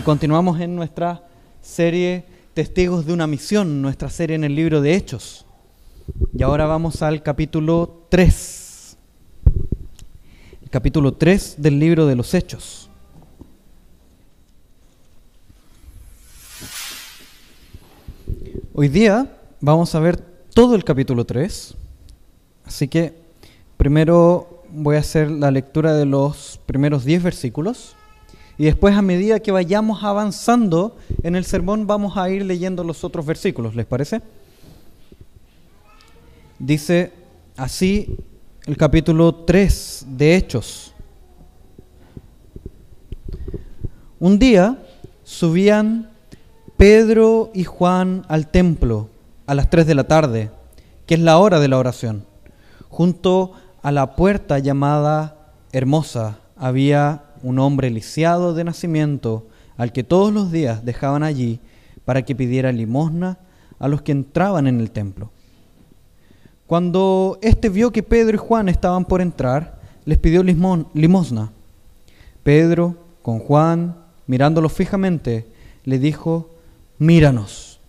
Y continuamos en nuestra serie Testigos de una misión, nuestra serie en el libro de Hechos. Y ahora vamos al capítulo 3. El capítulo 3 del libro de los Hechos. Hoy día vamos a ver todo el capítulo 3. Así que primero voy a hacer la lectura de los primeros 10 versículos. Y después a medida que vayamos avanzando en el sermón vamos a ir leyendo los otros versículos, ¿les parece? Dice así el capítulo 3 de Hechos. Un día subían Pedro y Juan al templo a las 3 de la tarde, que es la hora de la oración. Junto a la puerta llamada Hermosa había un hombre lisiado de nacimiento, al que todos los días dejaban allí para que pidiera limosna a los que entraban en el templo. Cuando éste vio que Pedro y Juan estaban por entrar, les pidió limosna. Pedro, con Juan, mirándolos fijamente, le dijo, míranos.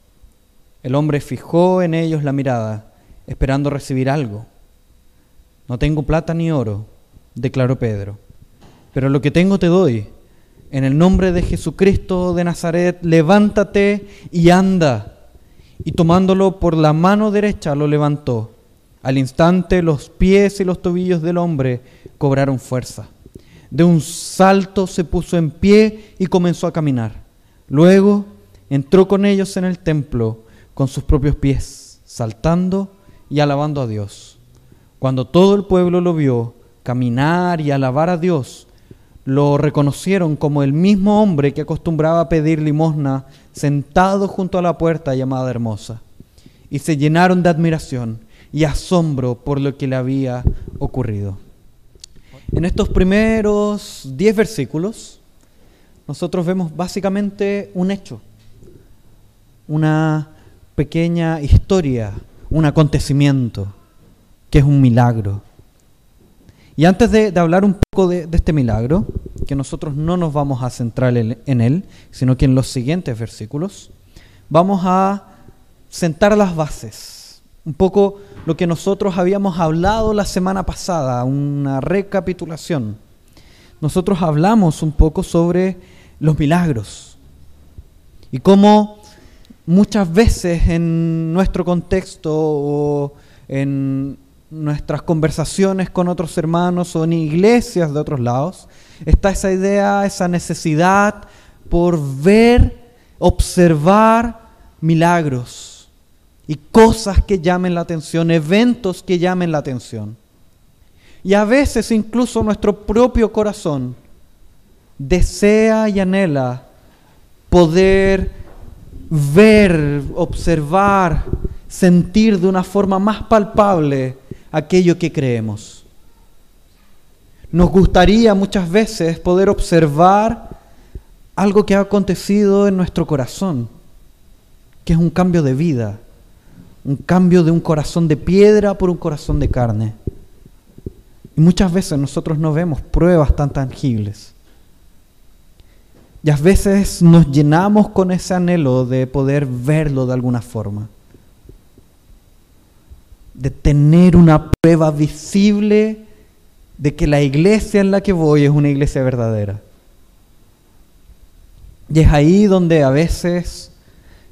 El hombre fijó en ellos la mirada, esperando recibir algo. No tengo plata ni oro, declaró Pedro pero lo que tengo te doy. En el nombre de Jesucristo de Nazaret, levántate y anda. Y tomándolo por la mano derecha lo levantó. Al instante los pies y los tobillos del hombre cobraron fuerza. De un salto se puso en pie y comenzó a caminar. Luego entró con ellos en el templo con sus propios pies, saltando y alabando a Dios. Cuando todo el pueblo lo vio caminar y alabar a Dios, lo reconocieron como el mismo hombre que acostumbraba a pedir limosna sentado junto a la puerta llamada Hermosa, y se llenaron de admiración y asombro por lo que le había ocurrido. En estos primeros diez versículos, nosotros vemos básicamente un hecho, una pequeña historia, un acontecimiento, que es un milagro. Y antes de, hablar un poco de, este milagro, que nosotros no nos vamos a centrar en, él, sino que en los siguientes versículos, vamos a sentar las bases. Un poco lo que nosotros habíamos hablado la semana pasada, una recapitulación. Nosotros hablamos un poco sobre los milagros y cómo muchas veces en nuestro contexto o en nuestras conversaciones con otros hermanos o en iglesias de otros lados, está esa idea, esa necesidad por ver, observar milagros y cosas que llamen la atención, eventos que llamen la atención. Y a veces incluso nuestro propio corazón desea y anhela poder ver, observar, sentir de una forma más palpable aquello que creemos. Nos gustaría muchas veces poder observar algo que ha acontecido en nuestro corazón, que es un cambio de vida, un cambio de un corazón de piedra por un corazón de carne. Y muchas veces nosotros no vemos pruebas tan tangibles. Y a veces nos llenamos con ese anhelo de poder verlo de alguna forma de tener una prueba visible de que la iglesia en la que voy es una iglesia verdadera. Y es ahí donde a veces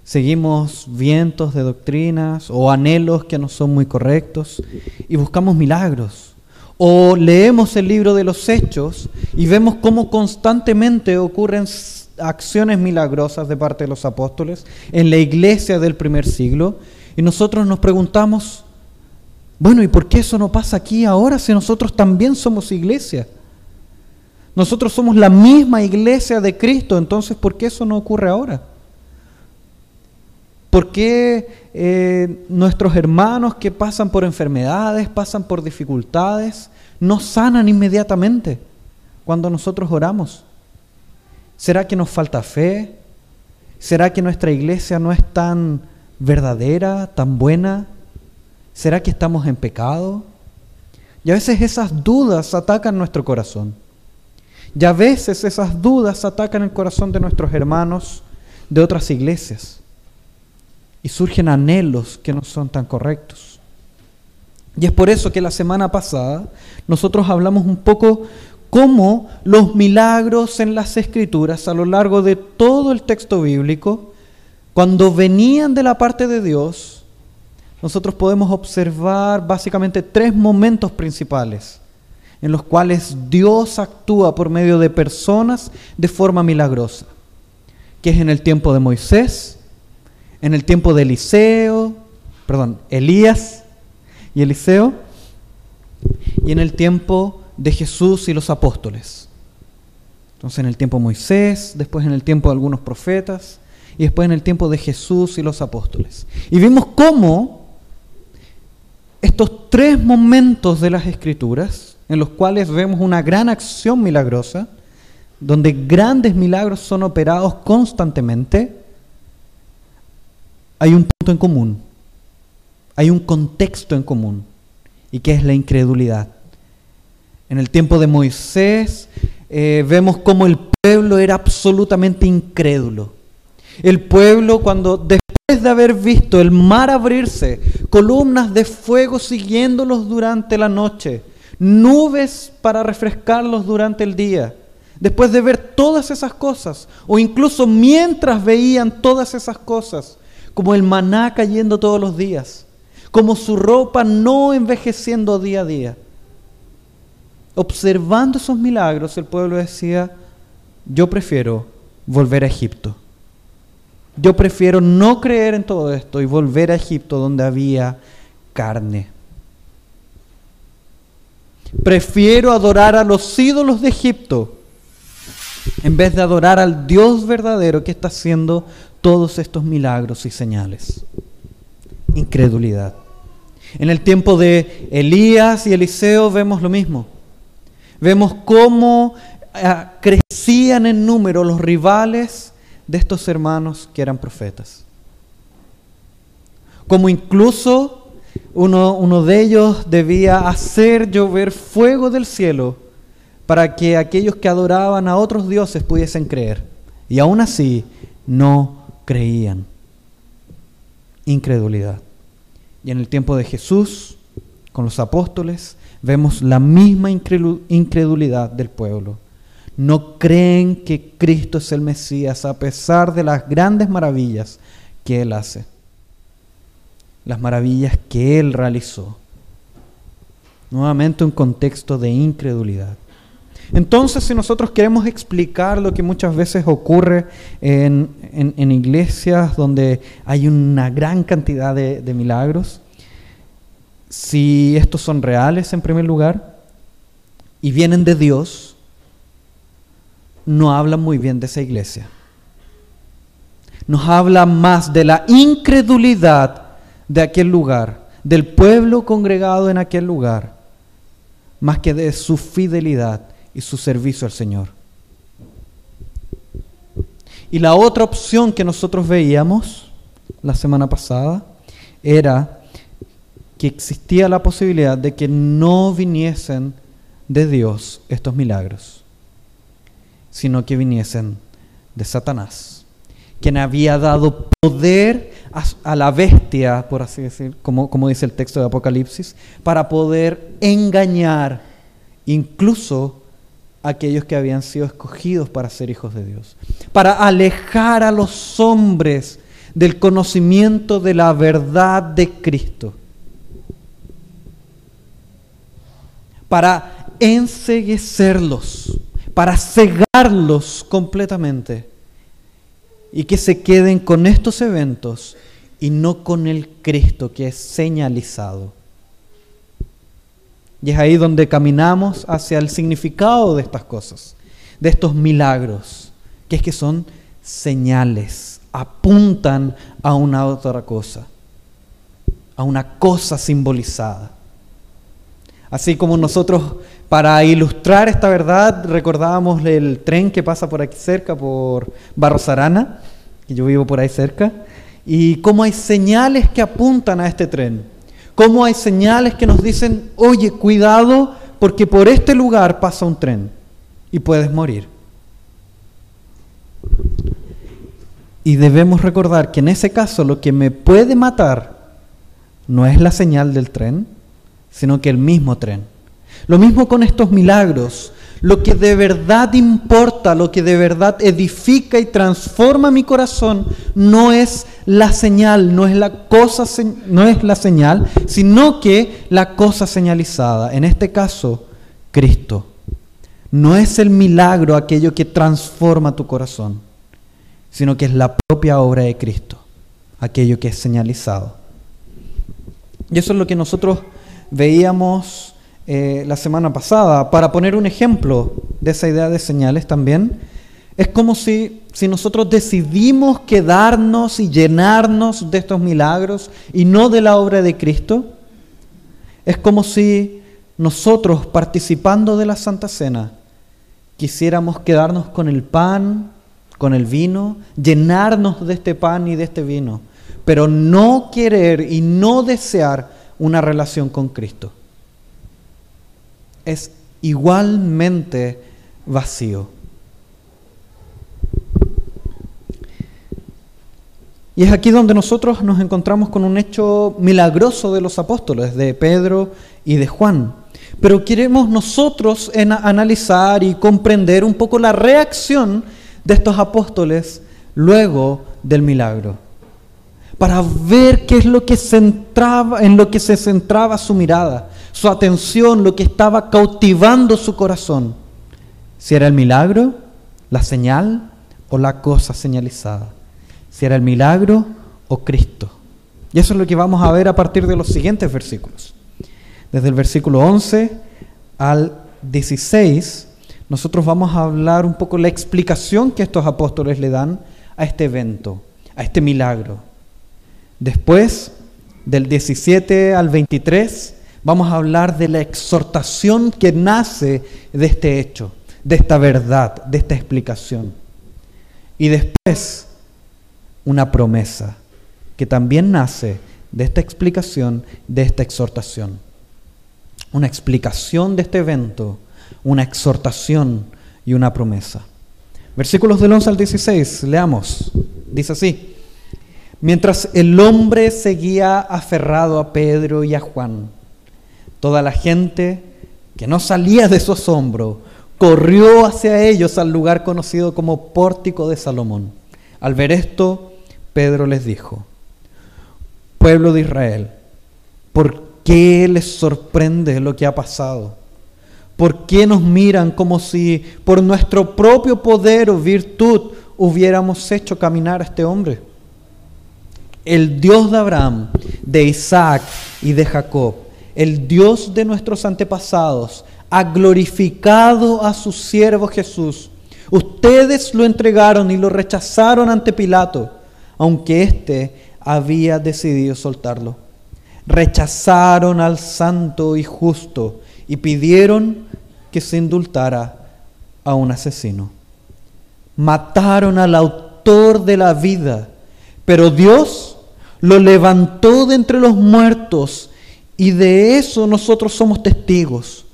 seguimos vientos de doctrinas o anhelos que no son muy correctos y buscamos milagros. O leemos el libro de los hechos y vemos cómo constantemente ocurren acciones milagrosas de parte de los apóstoles en la iglesia del primer siglo y nosotros nos preguntamos, bueno, ¿y por qué eso no pasa aquí ahora si nosotros también somos iglesia? Nosotros somos la misma iglesia de Cristo, entonces ¿por qué eso no ocurre ahora? ¿Por qué eh, nuestros hermanos que pasan por enfermedades, pasan por dificultades, no sanan inmediatamente cuando nosotros oramos? ¿Será que nos falta fe? ¿Será que nuestra iglesia no es tan verdadera, tan buena? ¿Será que estamos en pecado? Y a veces esas dudas atacan nuestro corazón. Y a veces esas dudas atacan el corazón de nuestros hermanos de otras iglesias. Y surgen anhelos que no son tan correctos. Y es por eso que la semana pasada nosotros hablamos un poco cómo los milagros en las escrituras a lo largo de todo el texto bíblico, cuando venían de la parte de Dios, nosotros podemos observar básicamente tres momentos principales en los cuales Dios actúa por medio de personas de forma milagrosa, que es en el tiempo de Moisés, en el tiempo de Eliseo, perdón, Elías y Eliseo, y en el tiempo de Jesús y los apóstoles. Entonces en el tiempo de Moisés, después en el tiempo de algunos profetas, y después en el tiempo de Jesús y los apóstoles. Y vimos cómo estos tres momentos de las escrituras, en los cuales vemos una gran acción milagrosa, donde grandes milagros son operados constantemente, hay un punto en común, hay un contexto en común, y que es la incredulidad. En el tiempo de Moisés eh, vemos cómo el pueblo era absolutamente incrédulo. El pueblo cuando después de haber visto el mar abrirse, columnas de fuego siguiéndolos durante la noche, nubes para refrescarlos durante el día, después de ver todas esas cosas, o incluso mientras veían todas esas cosas, como el maná cayendo todos los días, como su ropa no envejeciendo día a día. Observando esos milagros, el pueblo decía, yo prefiero volver a Egipto. Yo prefiero no creer en todo esto y volver a Egipto donde había carne. Prefiero adorar a los ídolos de Egipto en vez de adorar al Dios verdadero que está haciendo todos estos milagros y señales. Incredulidad. En el tiempo de Elías y Eliseo vemos lo mismo. Vemos cómo eh, crecían en número los rivales de estos hermanos que eran profetas. Como incluso uno, uno de ellos debía hacer llover fuego del cielo para que aquellos que adoraban a otros dioses pudiesen creer. Y aún así no creían. Incredulidad. Y en el tiempo de Jesús, con los apóstoles, vemos la misma incredulidad del pueblo. No creen que Cristo es el Mesías a pesar de las grandes maravillas que Él hace. Las maravillas que Él realizó. Nuevamente un contexto de incredulidad. Entonces, si nosotros queremos explicar lo que muchas veces ocurre en, iglesias donde hay una gran cantidad de, de milagros, si estos son reales en primer lugar y vienen de Dios, no hablan muy bien de esa iglesia. Nos habla más de la incredulidad de aquel lugar, del pueblo congregado en aquel lugar, más que de su fidelidad y su servicio al Señor. Y la otra opción que nosotros veíamos la semana pasada era que existía la posibilidad de que no viniesen de Dios estos milagros, sino que viniesen de Satanás, quien había dado poder a, la bestia, por así decir, como, como dice el texto de Apocalipsis, para poder engañar incluso aquellos que habían sido escogidos para ser hijos de Dios, para alejar a los hombres del conocimiento de la verdad de Cristo, para enseguecerlos, para cegarlos completamente y que se queden con estos eventos y no con el Cristo que es señalizado. Y es ahí donde caminamos hacia el significado de estas cosas, de estos milagros, que es que son señales, apuntan a una otra cosa, a una cosa simbolizada. Así como nosotros, para ilustrar esta verdad, recordábamos el tren que pasa por aquí cerca, por Barros Arana, que yo vivo por ahí cerca, y cómo hay señales que apuntan a este tren cómo hay señales que nos dicen, oye, cuidado, porque por este lugar pasa un tren. y puedes morir. Y debemos recordar que en ese caso lo que me puede matar no es la señal del tren, sino que el mismo tren. Lo mismo con estos milagros. Lo que de verdad importa, lo que de verdad edifica y transforma mi corazón, no es la señal, no es la cosa, no es la señal, sino que la cosa señalizada. En este caso, Cristo. No es el milagro aquello que transforma tu corazón, sino que es la propia obra de Cristo, aquello que es señalizado. Y eso es lo que nosotros veíamos eh, la semana pasada. Para poner un ejemplo de esa idea de señales también, es como si, si nosotros decidimos quedarnos y llenarnos de estos milagros y no de la obra de Cristo. Es como si nosotros participando de la Santa Cena quisiéramos quedarnos con el pan, con el vino, llenarnos de este pan y de este vino, pero no querer y no desear una relación con Cristo. Es igualmente vacío. Y es aquí donde nosotros nos encontramos con un hecho milagroso de los apóstoles, de Pedro y de Juan. Pero queremos nosotros analizar y comprender un poco la reacción de estos apóstoles luego del milagro. Para ver qué es lo que centraba, en lo que se centraba su mirada, su atención, lo que estaba cautivando su corazón. Si era el milagro, la señal o la cosa señalizada. Si era el milagro o Cristo. Y eso es lo que vamos a ver a partir de los siguientes versículos. Desde el versículo 11 al 16, nosotros vamos a hablar un poco la explicación que estos apóstoles le dan a este evento, a este milagro. Después, del 17 al 23, vamos a hablar de la exhortación que nace de este hecho, de esta verdad, de esta explicación. Y después, una promesa que también nace de esta explicación, de esta exhortación una explicación de este evento, una exhortación y una promesa. Versículos del 11 al 16, leamos. Dice así, mientras el hombre seguía aferrado a Pedro y a Juan, toda la gente que no salía de su asombro corrió hacia ellos al lugar conocido como pórtico de Salomón. Al ver esto, Pedro les dijo, pueblo de Israel, ¿por qué les sorprende lo que ha pasado? ¿Por qué nos miran como si por nuestro propio poder o virtud hubiéramos hecho caminar a este hombre? El Dios de Abraham, de Isaac y de Jacob, el Dios de nuestros antepasados, ha glorificado a su siervo Jesús. Ustedes lo entregaron y lo rechazaron ante Pilato, aunque éste había decidido soltarlo rechazaron al santo y justo y pidieron que se indultara a un asesino. Mataron al autor de la vida, pero Dios lo levantó de entre los muertos y de eso nosotros somos testigos.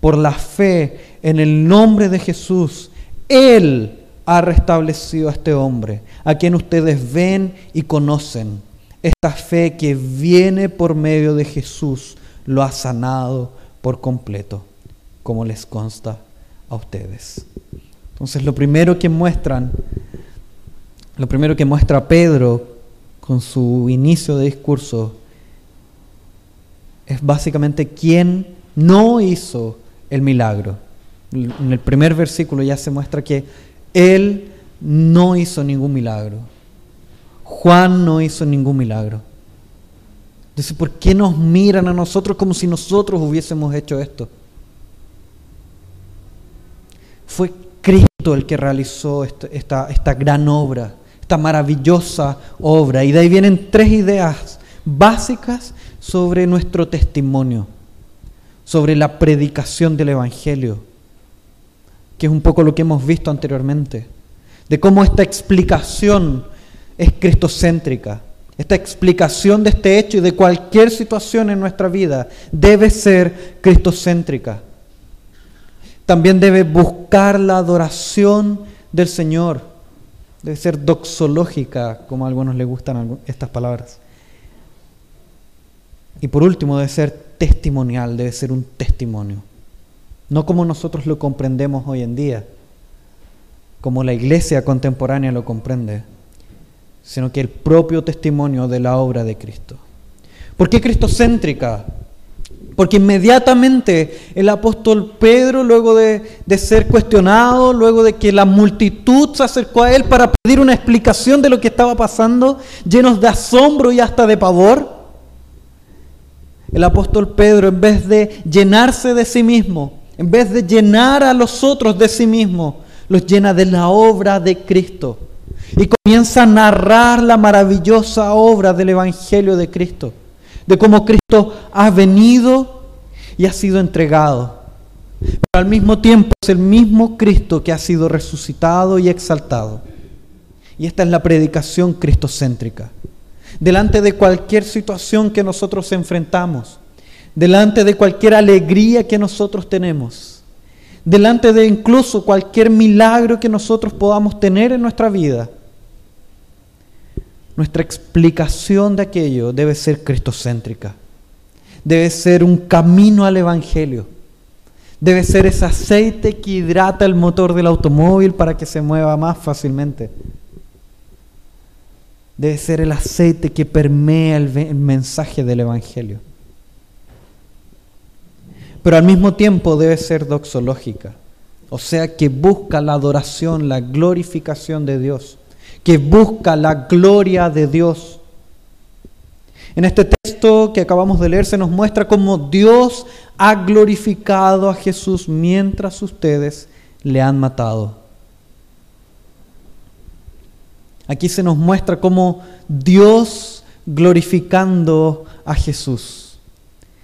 Por la fe en el nombre de Jesús, Él ha restablecido a este hombre, a quien ustedes ven y conocen. Esta fe que viene por medio de Jesús lo ha sanado por completo, como les consta a ustedes. Entonces lo primero que muestran, lo primero que muestra Pedro con su inicio de discurso es básicamente quién no hizo el milagro. En el primer versículo ya se muestra que él no hizo ningún milagro. Juan no hizo ningún milagro. Dice, ¿por qué nos miran a nosotros como si nosotros hubiésemos hecho esto? Fue Cristo el que realizó esta, esta, gran obra, esta maravillosa obra. Y de ahí vienen tres ideas básicas sobre nuestro testimonio, sobre la predicación del Evangelio, que es un poco lo que hemos visto anteriormente, de cómo esta explicación es cristocéntrica. Esta explicación de este hecho y de cualquier situación en nuestra vida debe ser cristocéntrica. También debe buscar la adoración del Señor. Debe ser doxológica, como a algunos les gustan estas palabras. Y por último, debe ser testimonial, debe ser un testimonio. No como nosotros lo comprendemos hoy en día, como la iglesia contemporánea lo comprende, sino que el propio testimonio de la obra de Cristo. ¿Por qué cristocéntrica? Porque inmediatamente el apóstol Pedro, luego de, ser cuestionado, luego de que la multitud se acercó a él para pedir una explicación de lo que estaba pasando, llenos de asombro y hasta de pavor, el apóstol Pedro, en vez de llenarse de sí mismo, en vez de llenar a los otros de sí mismo, los llena de la obra de Cristo. Y comienza a narrar la maravillosa obra del Evangelio de Cristo de cómo Cristo ha venido y ha sido entregado. Pero al mismo tiempo es el mismo Cristo que ha sido resucitado y exaltado. Y esta es la predicación cristocéntrica. Delante de cualquier situación que nosotros enfrentamos, delante de cualquier alegría que nosotros tenemos, delante de incluso cualquier milagro que nosotros podamos tener en nuestra vida, nuestra explicación de aquello debe ser cristocéntrica. Debe ser un camino al Evangelio. Debe ser ese aceite que hidrata el motor del automóvil para que se mueva más fácilmente. Debe ser el aceite que permea el, mensaje del Evangelio. Pero al mismo tiempo debe ser doxológica. O sea que busca la adoración, la glorificación de Dios que busca la gloria de Dios. En este texto que acabamos de leer se nos muestra cómo Dios ha glorificado a Jesús mientras ustedes le han matado. Aquí se nos muestra cómo Dios glorificando a Jesús,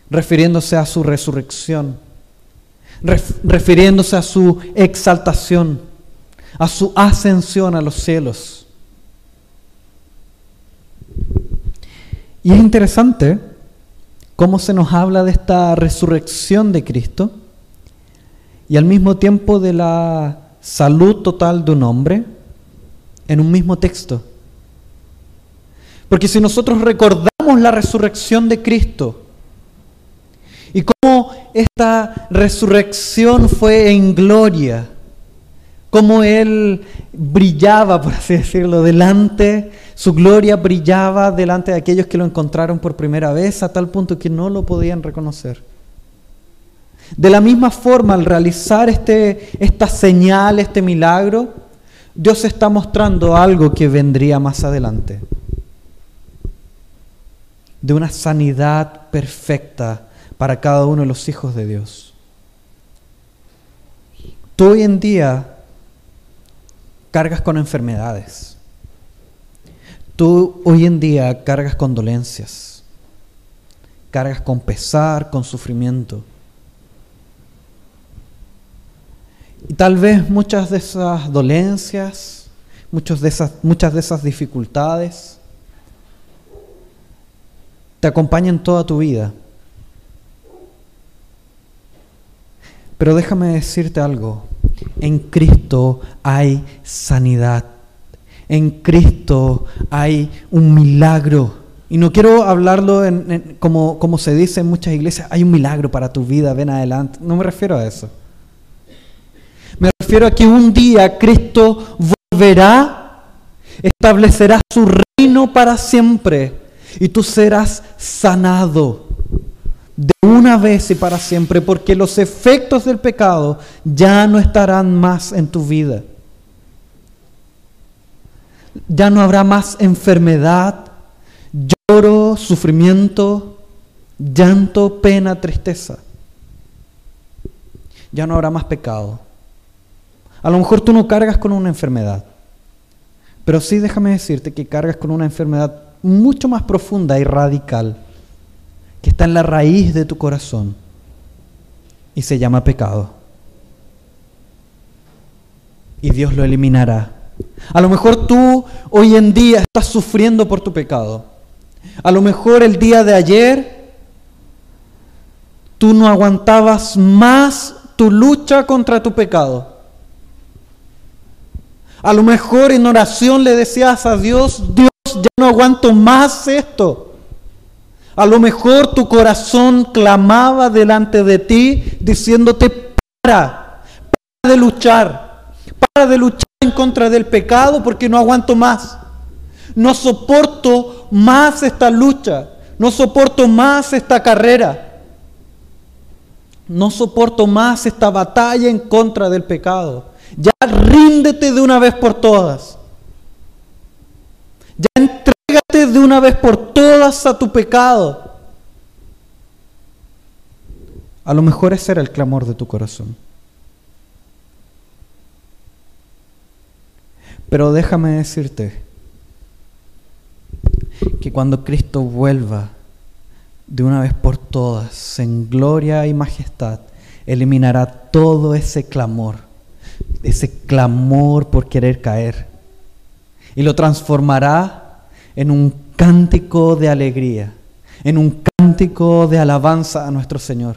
refiriéndose a su resurrección, refiriéndose a su exaltación, a su ascensión a los cielos. Y es interesante cómo se nos habla de esta resurrección de Cristo y al mismo tiempo de la salud total de un hombre en un mismo texto. Porque si nosotros recordamos la resurrección de Cristo y cómo esta resurrección fue en gloria, cómo Él brillaba, por así decirlo, delante, su gloria brillaba delante de aquellos que lo encontraron por primera vez, a tal punto que no lo podían reconocer. De la misma forma, al realizar este, esta señal, este milagro, Dios está mostrando algo que vendría más adelante. De una sanidad perfecta para cada uno de los hijos de Dios. Tú hoy en día cargas con enfermedades. Tú hoy en día cargas con dolencias, cargas con pesar, con sufrimiento. Y tal vez muchas de esas dolencias, muchas de esas, muchas de esas dificultades te acompañan toda tu vida. Pero déjame decirte algo, en Cristo hay sanidad. En Cristo hay un milagro. Y no quiero hablarlo como, como se dice en muchas iglesias, hay un milagro para tu vida, ven adelante. No me refiero a eso. Refiero a que un día Cristo volverá, establecerá su reino para siempre y tú serás sanado de una vez y para siempre, porque los efectos del pecado ya no estarán más en tu vida. Ya no habrá más enfermedad, lloro, sufrimiento, llanto, pena, tristeza. Ya no habrá más pecado. A lo mejor tú no cargas con una enfermedad, pero sí déjame decirte que cargas con una enfermedad mucho más profunda y radical que está en la raíz de tu corazón y se llama pecado. Y Dios lo eliminará. A lo mejor tú hoy en día estás sufriendo por tu pecado. A lo mejor el día de ayer tú no aguantabas más tu lucha contra tu pecado. A lo mejor en oración le decías a Dios, Dios, ya no aguanto más esto. A lo mejor tu corazón clamaba delante de ti diciéndote, para, para de luchar, para de luchar en contra del pecado porque no aguanto más. No soporto más esta lucha, no soporto más esta carrera. No soporto más esta batalla en contra del pecado. Ya ríndete de una vez por todas. Ya entrégate de una vez por todas a tu pecado. A lo mejor ese era el clamor de tu corazón. Pero déjame decirte que cuando Cristo vuelva de una vez por todas en gloria y majestad, eliminará todo ese clamor, ese clamor por querer caer, y lo transformará en un cántico de alegría, en un cántico de alabanza a nuestro Señor.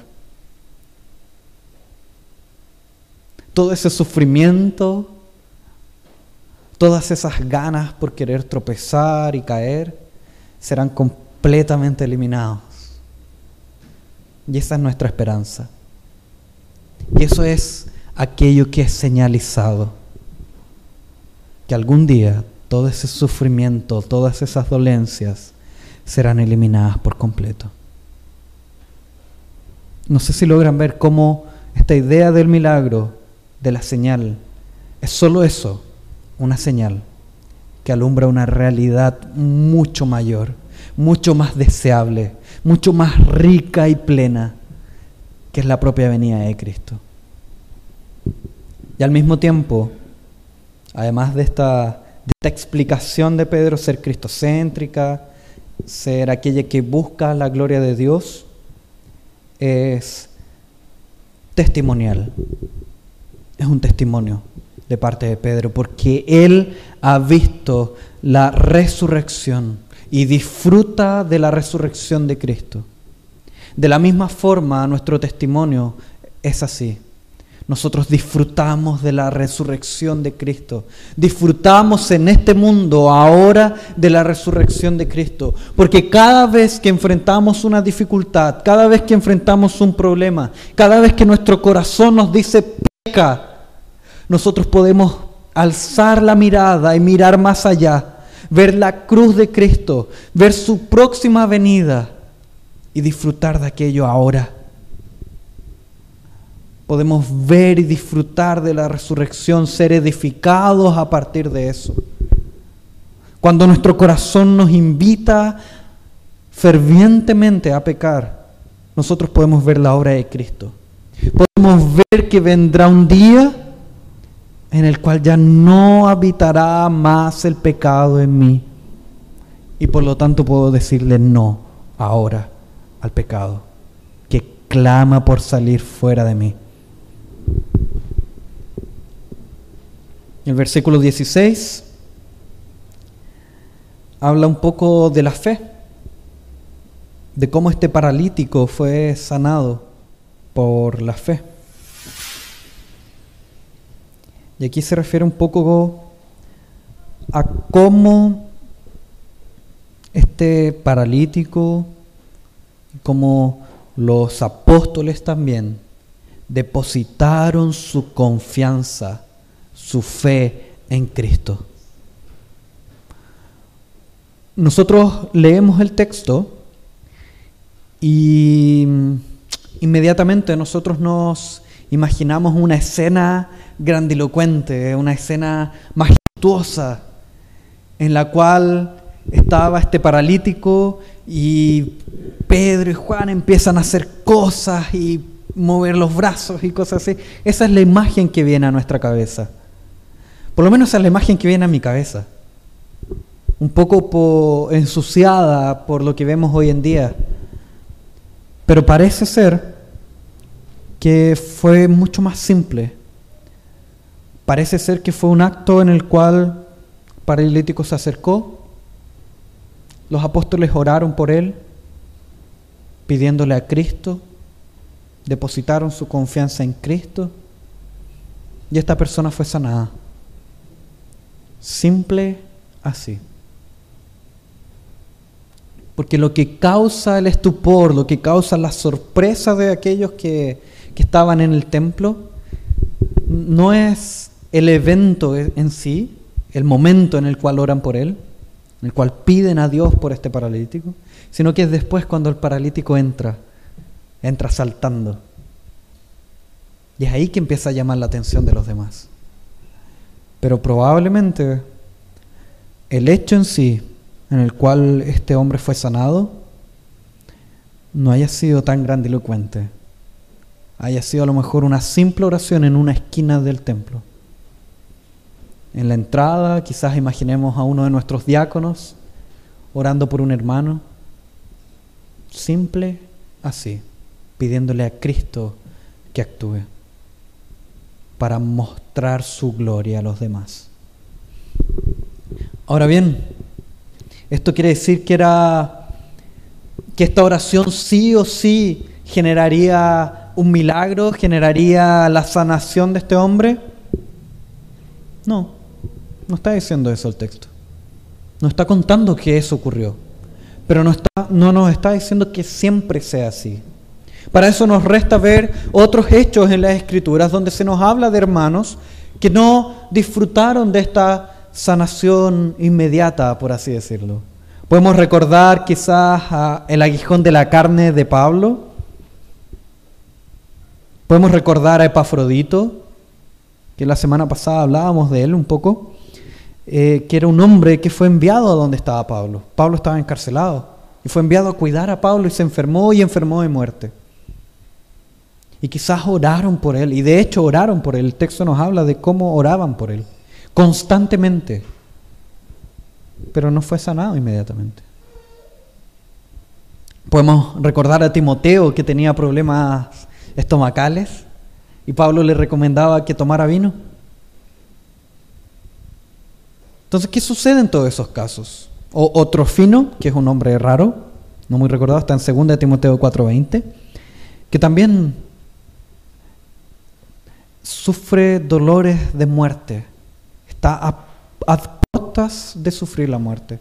Todo ese sufrimiento, todas esas ganas por querer tropezar y caer, serán completamente eliminados. Y esa es nuestra esperanza. Y eso es aquello que es señalizado. Que algún día todo ese sufrimiento, todas esas dolencias serán eliminadas por completo. No sé si logran ver cómo esta idea del milagro, de la señal, es solo eso, una señal que alumbra una realidad mucho mayor, mucho más deseable, mucho más rica y plena, que es la propia venida de Cristo. Y al mismo tiempo, además de esta, explicación de Pedro, ser cristocéntrica, ser aquella que busca la gloria de Dios, es testimonial, es un testimonio de parte de Pedro, porque él ha visto la resurrección y disfruta de la resurrección de Cristo. De la misma forma, nuestro testimonio es así. Nosotros disfrutamos de la resurrección de Cristo. Disfrutamos en este mundo ahora de la resurrección de Cristo. Porque cada vez que enfrentamos una dificultad, cada vez que enfrentamos un problema, cada vez que nuestro corazón nos dice peca, nosotros podemos alzar la mirada y mirar más allá, ver la cruz de Cristo, ver su próxima venida y disfrutar de aquello ahora. Podemos ver y disfrutar de la resurrección, ser edificados a partir de eso. Cuando nuestro corazón nos invita fervientemente a pecar, nosotros podemos ver la obra de Cristo. Podemos ver que vendrá un día en el cual ya no habitará más el pecado en mí. Y por lo tanto puedo decirle no ahora al pecado, que clama por salir fuera de mí. El versículo 16 habla un poco de la fe, de cómo este paralítico fue sanado por la fe. Y aquí se refiere un poco a cómo este paralítico, como los apóstoles también, depositaron su confianza, su fe en Cristo. Nosotros leemos el texto y inmediatamente nosotros nos imaginamos una escena grandilocuente, una escena majestuosa en la cual estaba este paralítico y Pedro y Juan empiezan a hacer cosas y mover los brazos y cosas así. Esa es la imagen que viene a nuestra cabeza. Por lo menos esa es la imagen que viene a mi cabeza. Un poco ensuciada por lo que vemos hoy en día. Pero parece ser que fue mucho más simple Parece ser que fue un acto en el cual paralítico se acercó, los apóstoles oraron por él, pidiéndole a Cristo depositaron su confianza en Cristo y esta persona fue sanada. Simple así. Porque lo que causa el estupor, lo que causa la sorpresa de aquellos que, que estaban en el templo, no es el evento en sí, el momento en el cual oran por él, en el cual piden a Dios por este paralítico, sino que es después cuando el paralítico entra, entra saltando. Y es ahí que empieza a llamar la atención de los demás. Pero probablemente el hecho en sí en el cual este hombre fue sanado no haya sido tan grandilocuente, haya sido a lo mejor una simple oración en una esquina del templo. En la entrada quizás imaginemos a uno de nuestros diáconos orando por un hermano, simple así, pidiéndole a Cristo que actúe para mostrar su gloria a los demás. Ahora bien, esto quiere decir que era que esta oración sí o sí generaría un milagro, generaría la sanación de este hombre. No, no está diciendo eso el texto. No está contando que eso ocurrió. Pero no, está, no nos está diciendo que siempre sea así. Para eso nos resta ver otros hechos en las escrituras donde se nos habla de hermanos que no disfrutaron de esta sanación inmediata, por así decirlo. Podemos recordar quizás el aguijón de la carne de Pablo. Podemos recordar a Epafrodito, que la semana pasada hablábamos de él un poco, eh, que era un hombre que fue enviado a donde estaba Pablo. Pablo estaba encarcelado y fue enviado a cuidar a Pablo y se enfermó y enfermó de muerte. Y quizás oraron por él, y de hecho oraron por él. El texto nos habla de cómo oraban por él, constantemente. Pero no fue sanado inmediatamente. Podemos recordar a Timoteo que tenía problemas estomacales y Pablo le recomendaba que tomara vino. Entonces, ¿qué sucede en todos esos casos? O, otro fino, que es un nombre raro, no muy recordado, está en 2 Timoteo 4:20, que también sufre dolores de muerte, está a, puertas de sufrir la muerte.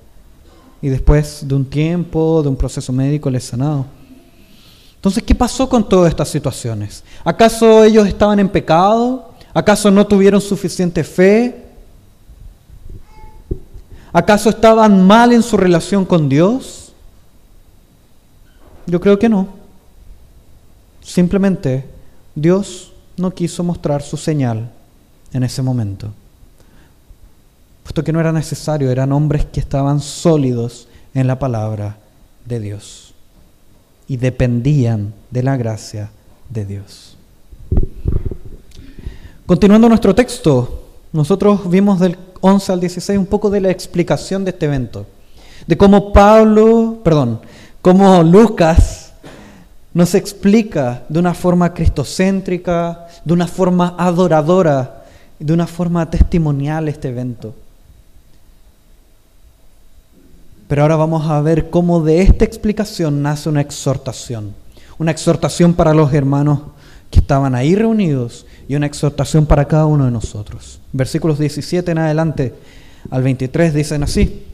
Y después de un tiempo, de un proceso médico, le es sanado. Entonces, ¿qué pasó con todas estas situaciones? ¿Acaso ellos estaban en pecado? ¿Acaso no tuvieron suficiente fe? ¿Acaso estaban mal en su relación con Dios? Yo creo que no. Simplemente Dios no quiso mostrar su señal en ese momento. Puesto que no era necesario, eran hombres que estaban sólidos en la palabra de Dios y dependían de la gracia de Dios. Continuando nuestro texto, nosotros vimos del 11 al 16 un poco de la explicación de este evento, de cómo Pablo, perdón, cómo Lucas nos explica de una forma cristocéntrica, de una forma adoradora, de una forma testimonial este evento. Pero ahora vamos a ver cómo de esta explicación nace una exhortación. Una exhortación para los hermanos que estaban ahí reunidos y una exhortación para cada uno de nosotros. Versículos 17 en adelante al 23 dicen así.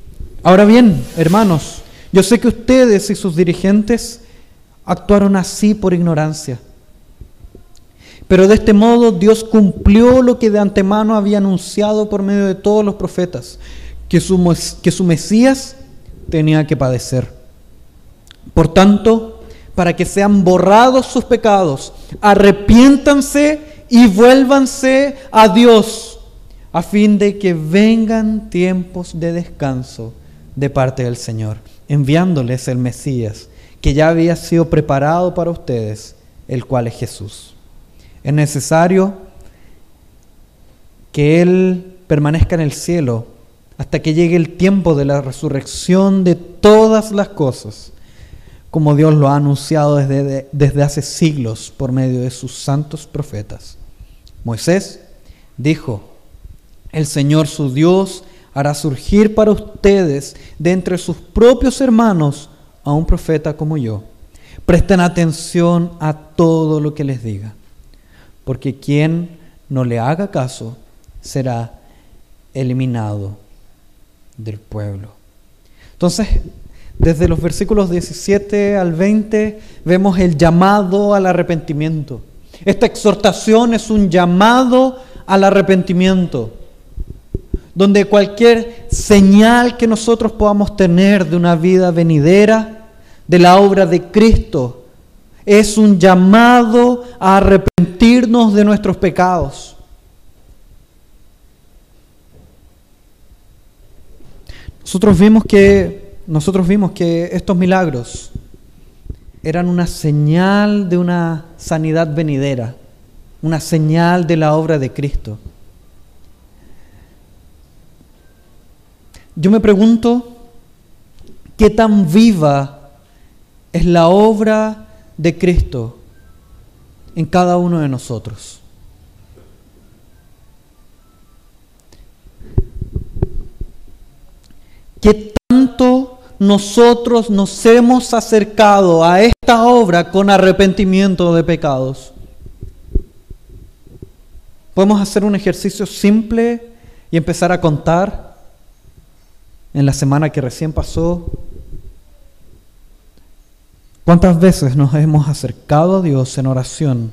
Ahora bien, hermanos, yo sé que ustedes y sus dirigentes actuaron así por ignorancia. Pero de este modo Dios cumplió lo que de antemano había anunciado por medio de todos los profetas, que su, que su Mesías tenía que padecer. Por tanto, para que sean borrados sus pecados, arrepiéntanse y vuélvanse a Dios, a fin de que vengan tiempos de descanso de parte del Señor, enviándoles el Mesías que ya había sido preparado para ustedes, el cual es Jesús. Es necesario que Él permanezca en el cielo hasta que llegue el tiempo de la resurrección de todas las cosas, como Dios lo ha anunciado desde, desde hace siglos por medio de sus santos profetas. Moisés dijo, el Señor su Dios hará surgir para ustedes de entre sus propios hermanos a un profeta como yo. Presten atención a todo lo que les diga, porque quien no le haga caso será eliminado del pueblo. Entonces, desde los versículos 17 al 20 vemos el llamado al arrepentimiento. Esta exhortación es un llamado al arrepentimiento, donde cualquier señal que nosotros podamos tener de una vida venidera, de la obra de Cristo, es un llamado a arrepentirnos de nuestros pecados. Nosotros vimos que nosotros vimos que estos milagros eran una señal de una sanidad venidera, una señal de la obra de Cristo. Yo me pregunto qué tan viva es la obra de Cristo en cada uno de nosotros. ¿Qué tanto nosotros nos hemos acercado a esta obra con arrepentimiento de pecados? Podemos hacer un ejercicio simple y empezar a contar en la semana que recién pasó. ¿Cuántas veces nos hemos acercado a Dios en oración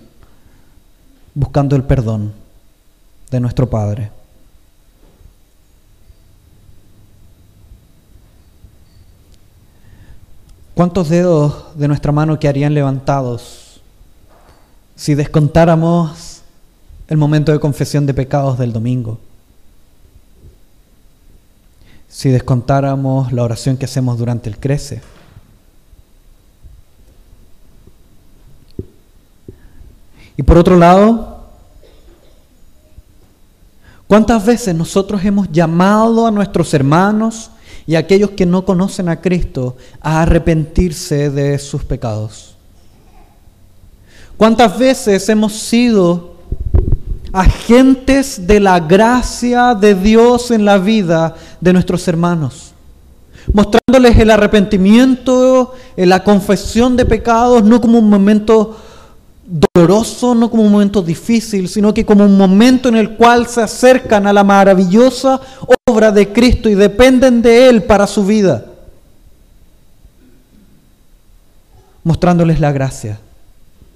buscando el perdón de nuestro Padre? ¿Cuántos dedos de nuestra mano quedarían levantados si descontáramos el momento de confesión de pecados del domingo? Si descontáramos la oración que hacemos durante el crece. Y por otro lado, ¿cuántas veces nosotros hemos llamado a nuestros hermanos y aquellos que no conocen a Cristo a arrepentirse de sus pecados. ¿Cuántas veces hemos sido agentes de la gracia de Dios en la vida de nuestros hermanos? Mostrándoles el arrepentimiento, la confesión de pecados, no como un momento doloroso, no como un momento difícil, sino que como un momento en el cual se acercan a la maravillosa obra de Cristo y dependen de Él para su vida, mostrándoles la gracia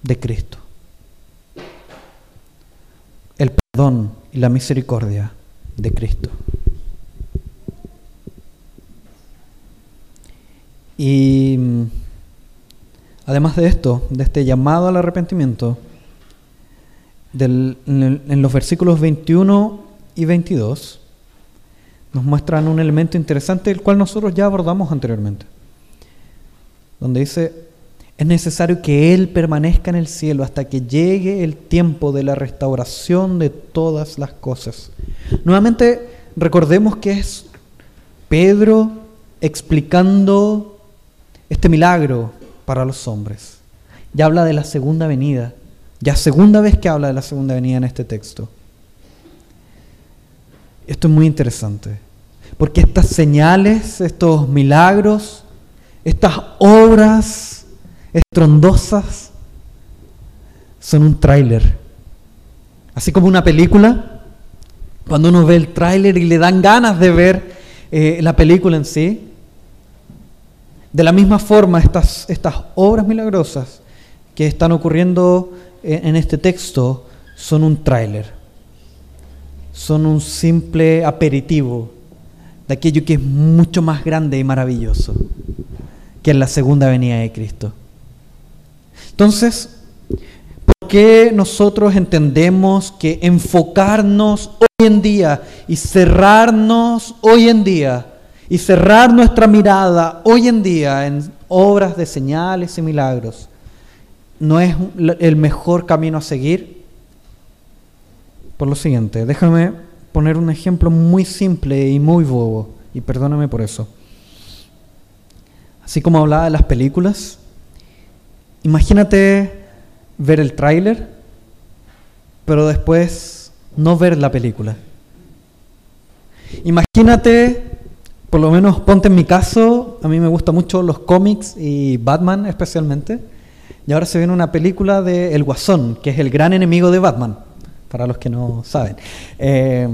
de Cristo, el perdón y la misericordia de Cristo. Y Además de esto, de este llamado al arrepentimiento, en, los versículos 21 y 22, nos muestran un elemento interesante, el cual nosotros ya abordamos anteriormente, donde dice, es necesario que Él permanezca en el cielo hasta que llegue el tiempo de la restauración de todas las cosas. Nuevamente, recordemos que es Pedro explicando este milagro, para los hombres. Ya habla de la segunda venida. Ya segunda vez que habla de la segunda venida en este texto. Esto es muy interesante. Porque estas señales, estos milagros, estas obras estrondosas son un tráiler. Así como una película, cuando uno ve el tráiler y le dan ganas de ver eh, la película en sí, de la misma forma, estas, estas obras milagrosas que están ocurriendo en, este texto son un tráiler, son un simple aperitivo de aquello que es mucho más grande y maravilloso, que es la segunda venida de Cristo. Entonces, ¿por qué nosotros entendemos que enfocarnos hoy en día y cerrarnos hoy en día y cerrar nuestra mirada hoy en día en obras de señales y milagros no es el mejor camino a seguir? Por lo siguiente, déjame poner un ejemplo muy simple y muy bobo, y perdóname por eso. Así como hablaba de las películas, imagínate ver el tráiler, pero después no ver la película. Imagínate por lo menos ponte en mi caso, a mí me gustan mucho los cómics y Batman especialmente. Y ahora se viene una película de El Guasón, que es el gran enemigo de Batman, para los que no saben. Eh,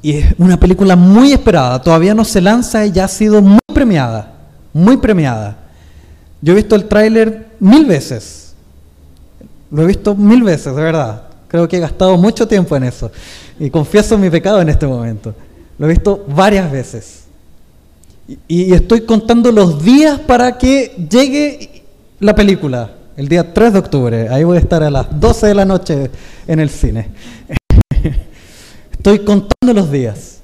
y es una película muy esperada, todavía no se lanza y ya ha sido muy premiada, muy premiada. Yo he visto el tráiler mil veces, lo he visto mil veces, de verdad. Creo que he gastado mucho tiempo en eso y confieso mi pecado en este momento. Lo he visto varias veces. Y, estoy contando los días para que llegue la película, el día 3 de octubre. Ahí voy a estar a las 12 de la noche en el cine. Estoy contando los días.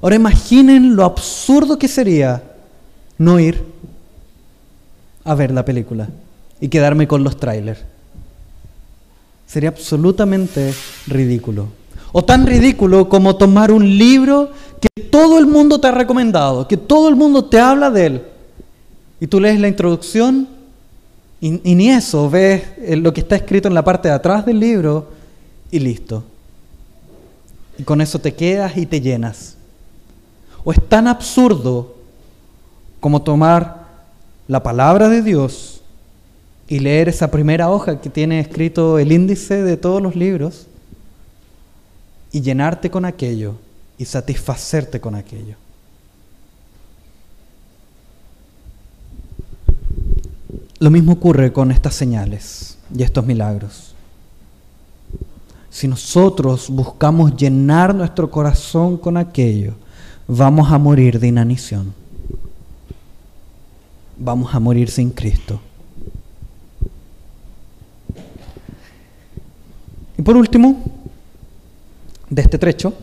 Ahora imaginen lo absurdo que sería no ir a ver la película y quedarme con los trailers. Sería absolutamente ridículo. O tan ridículo como tomar un libro que todo el mundo te ha recomendado, que todo el mundo te habla de él. Y tú lees la introducción y, ni eso, ves lo que está escrito en la parte de atrás del libro y listo. Y con eso te quedas y te llenas. O es tan absurdo como tomar la palabra de Dios y leer esa primera hoja que tiene escrito el índice de todos los libros y llenarte con aquello y satisfacerte con aquello. Lo mismo ocurre con estas señales y estos milagros. Si nosotros buscamos llenar nuestro corazón con aquello, vamos a morir de inanición. Vamos a morir sin Cristo. Y por último, de este trecho,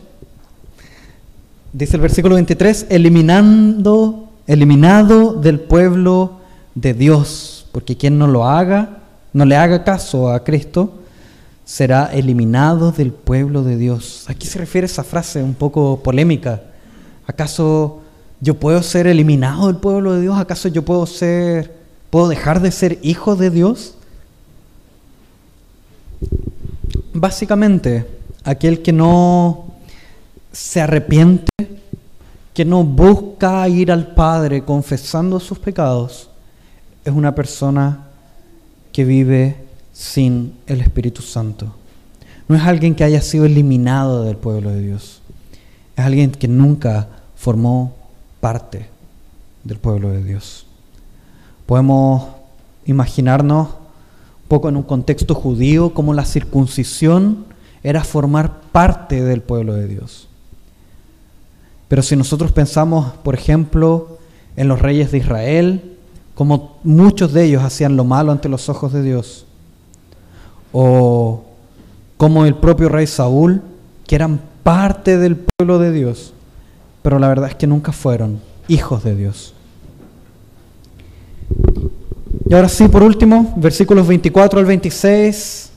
dice el versículo 23, eliminando, eliminado del pueblo de Dios, porque quien no lo haga, no le haga caso a Cristo, será eliminado del pueblo de Dios. ¿A qué se refiere esa frase un poco polémica? ¿Acaso yo puedo ser eliminado del pueblo de Dios? ¿Acaso yo puedo ser, puedo dejar de ser hijo de Dios? Básicamente, aquel que no se arrepiente, que no busca ir al Padre confesando sus pecados, es una persona que vive sin el Espíritu Santo. No es alguien que haya sido eliminado del pueblo de Dios. Es alguien que nunca formó parte del pueblo de Dios. Podemos imaginarnos un poco en un contexto judío como la circuncisión era formar parte del pueblo de Dios. Pero si nosotros pensamos, por ejemplo, en los reyes de Israel, como muchos de ellos hacían lo malo ante los ojos de Dios, o como el propio rey Saúl, que eran parte del pueblo de Dios, pero la verdad es que nunca fueron hijos de Dios. Y ahora sí, por último, versículos 24 al 26,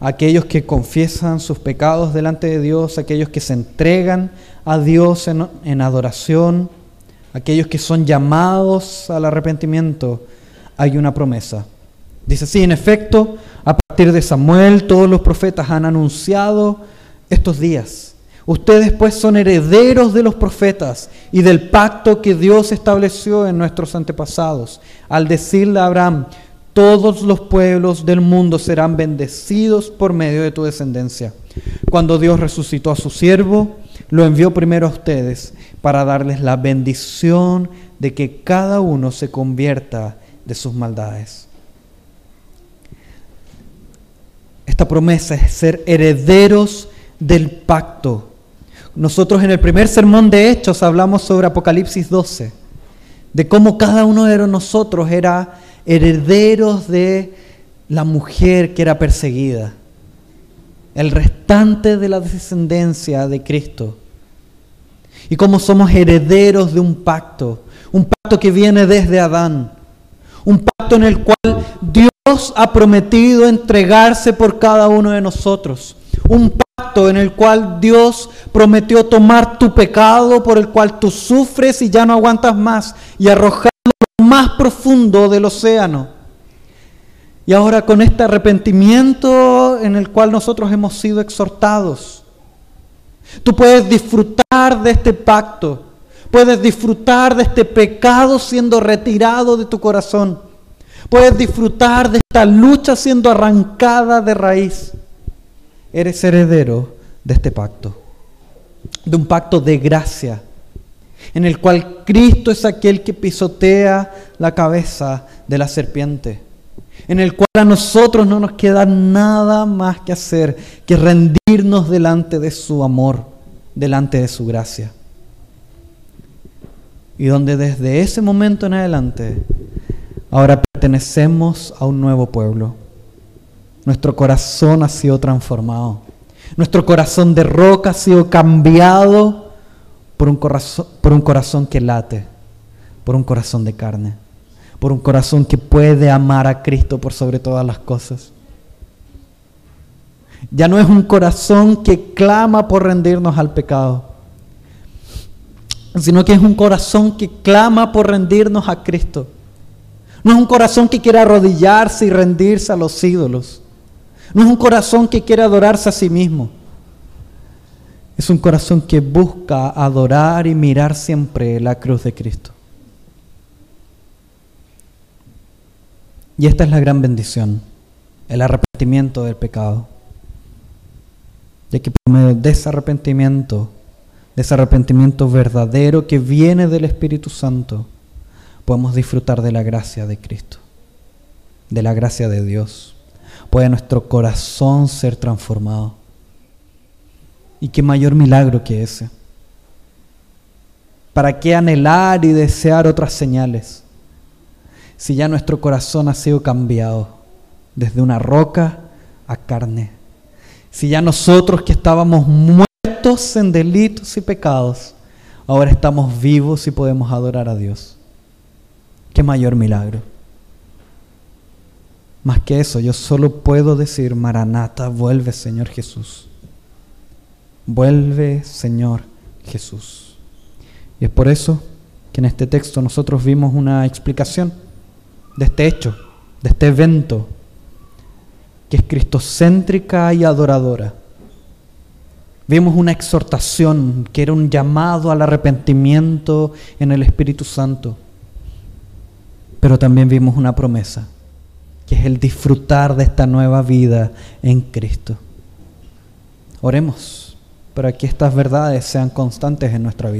aquellos que confiesan sus pecados delante de Dios, aquellos que se entregan a Dios en, adoración, aquellos que son llamados al arrepentimiento, hay una promesa. Dice, sí, en efecto, a partir de Samuel todos los profetas han anunciado estos días. Ustedes pues son herederos de los profetas y del pacto que Dios estableció en nuestros antepasados, al decirle a Abraham, todos los pueblos del mundo serán bendecidos por medio de tu descendencia. Cuando Dios resucitó a su siervo, lo envió primero a ustedes para darles la bendición de que cada uno se convierta de sus maldades. Esta promesa es ser herederos del pacto. Nosotros en el primer sermón de Hechos hablamos sobre Apocalipsis 12, de cómo cada uno de nosotros era herederos de la mujer que era perseguida, el restante de la descendencia de Cristo. Y cómo somos herederos de un pacto, un pacto que viene desde Adán, un pacto en el cual Dios ha prometido entregarse por cada uno de nosotros. Un pacto en el cual Dios prometió tomar tu pecado por el cual tú sufres y ya no aguantas más y arrojarlo lo más profundo del océano. Y ahora con este arrepentimiento en el cual nosotros hemos sido exhortados, tú puedes disfrutar de este pacto Puedes disfrutar de este pecado siendo retirado de tu corazón. Puedes disfrutar de esta lucha siendo arrancada de raíz. Eres heredero de este pacto, de un pacto de gracia, en el cual Cristo es aquel que pisotea la cabeza de la serpiente, en el cual a nosotros no nos queda nada más que hacer que rendirnos delante de su amor, delante de su gracia. Y donde desde ese momento en adelante, ahora pertenecemos a un nuevo pueblo. Nuestro corazón ha sido transformado. Nuestro corazón de roca ha sido cambiado por un corazón, por un corazón que late, por un corazón de carne, por un corazón que puede amar a Cristo por sobre todas las cosas. Ya no es un corazón que clama por rendirnos al pecado, sino que es un corazón que clama por rendirnos a Cristo. No es un corazón que quiere arrodillarse y rendirse a los ídolos. No es un corazón que quiere adorarse a sí mismo. Es un corazón que busca adorar y mirar siempre la cruz de Cristo. Y esta es la gran bendición, el arrepentimiento del pecado. De que por medio de ese arrepentimiento, de ese arrepentimiento verdadero que viene del Espíritu Santo, podemos disfrutar de la gracia de Cristo, de la gracia de Dios. Puede nuestro corazón ser transformado. Y qué mayor milagro que ese. ¿Para qué anhelar y desear otras señales? Si ya nuestro corazón ha sido cambiado desde una roca a carne. Si ya nosotros que estábamos muertos en delitos y pecados, ahora estamos vivos y podemos adorar a Dios. Qué mayor milagro. Más que eso, yo solo puedo decir, Maranata, vuelve Señor Jesús. Vuelve Señor Jesús. Y es por eso que en este texto nosotros vimos una explicación de este hecho, de este evento, que es cristocéntrica y adoradora. Vimos una exhortación que era un llamado al arrepentimiento en el Espíritu Santo. Pero también vimos una promesa que es el disfrutar de esta nueva vida en Cristo. Oremos para que estas verdades sean constantes en nuestra vida.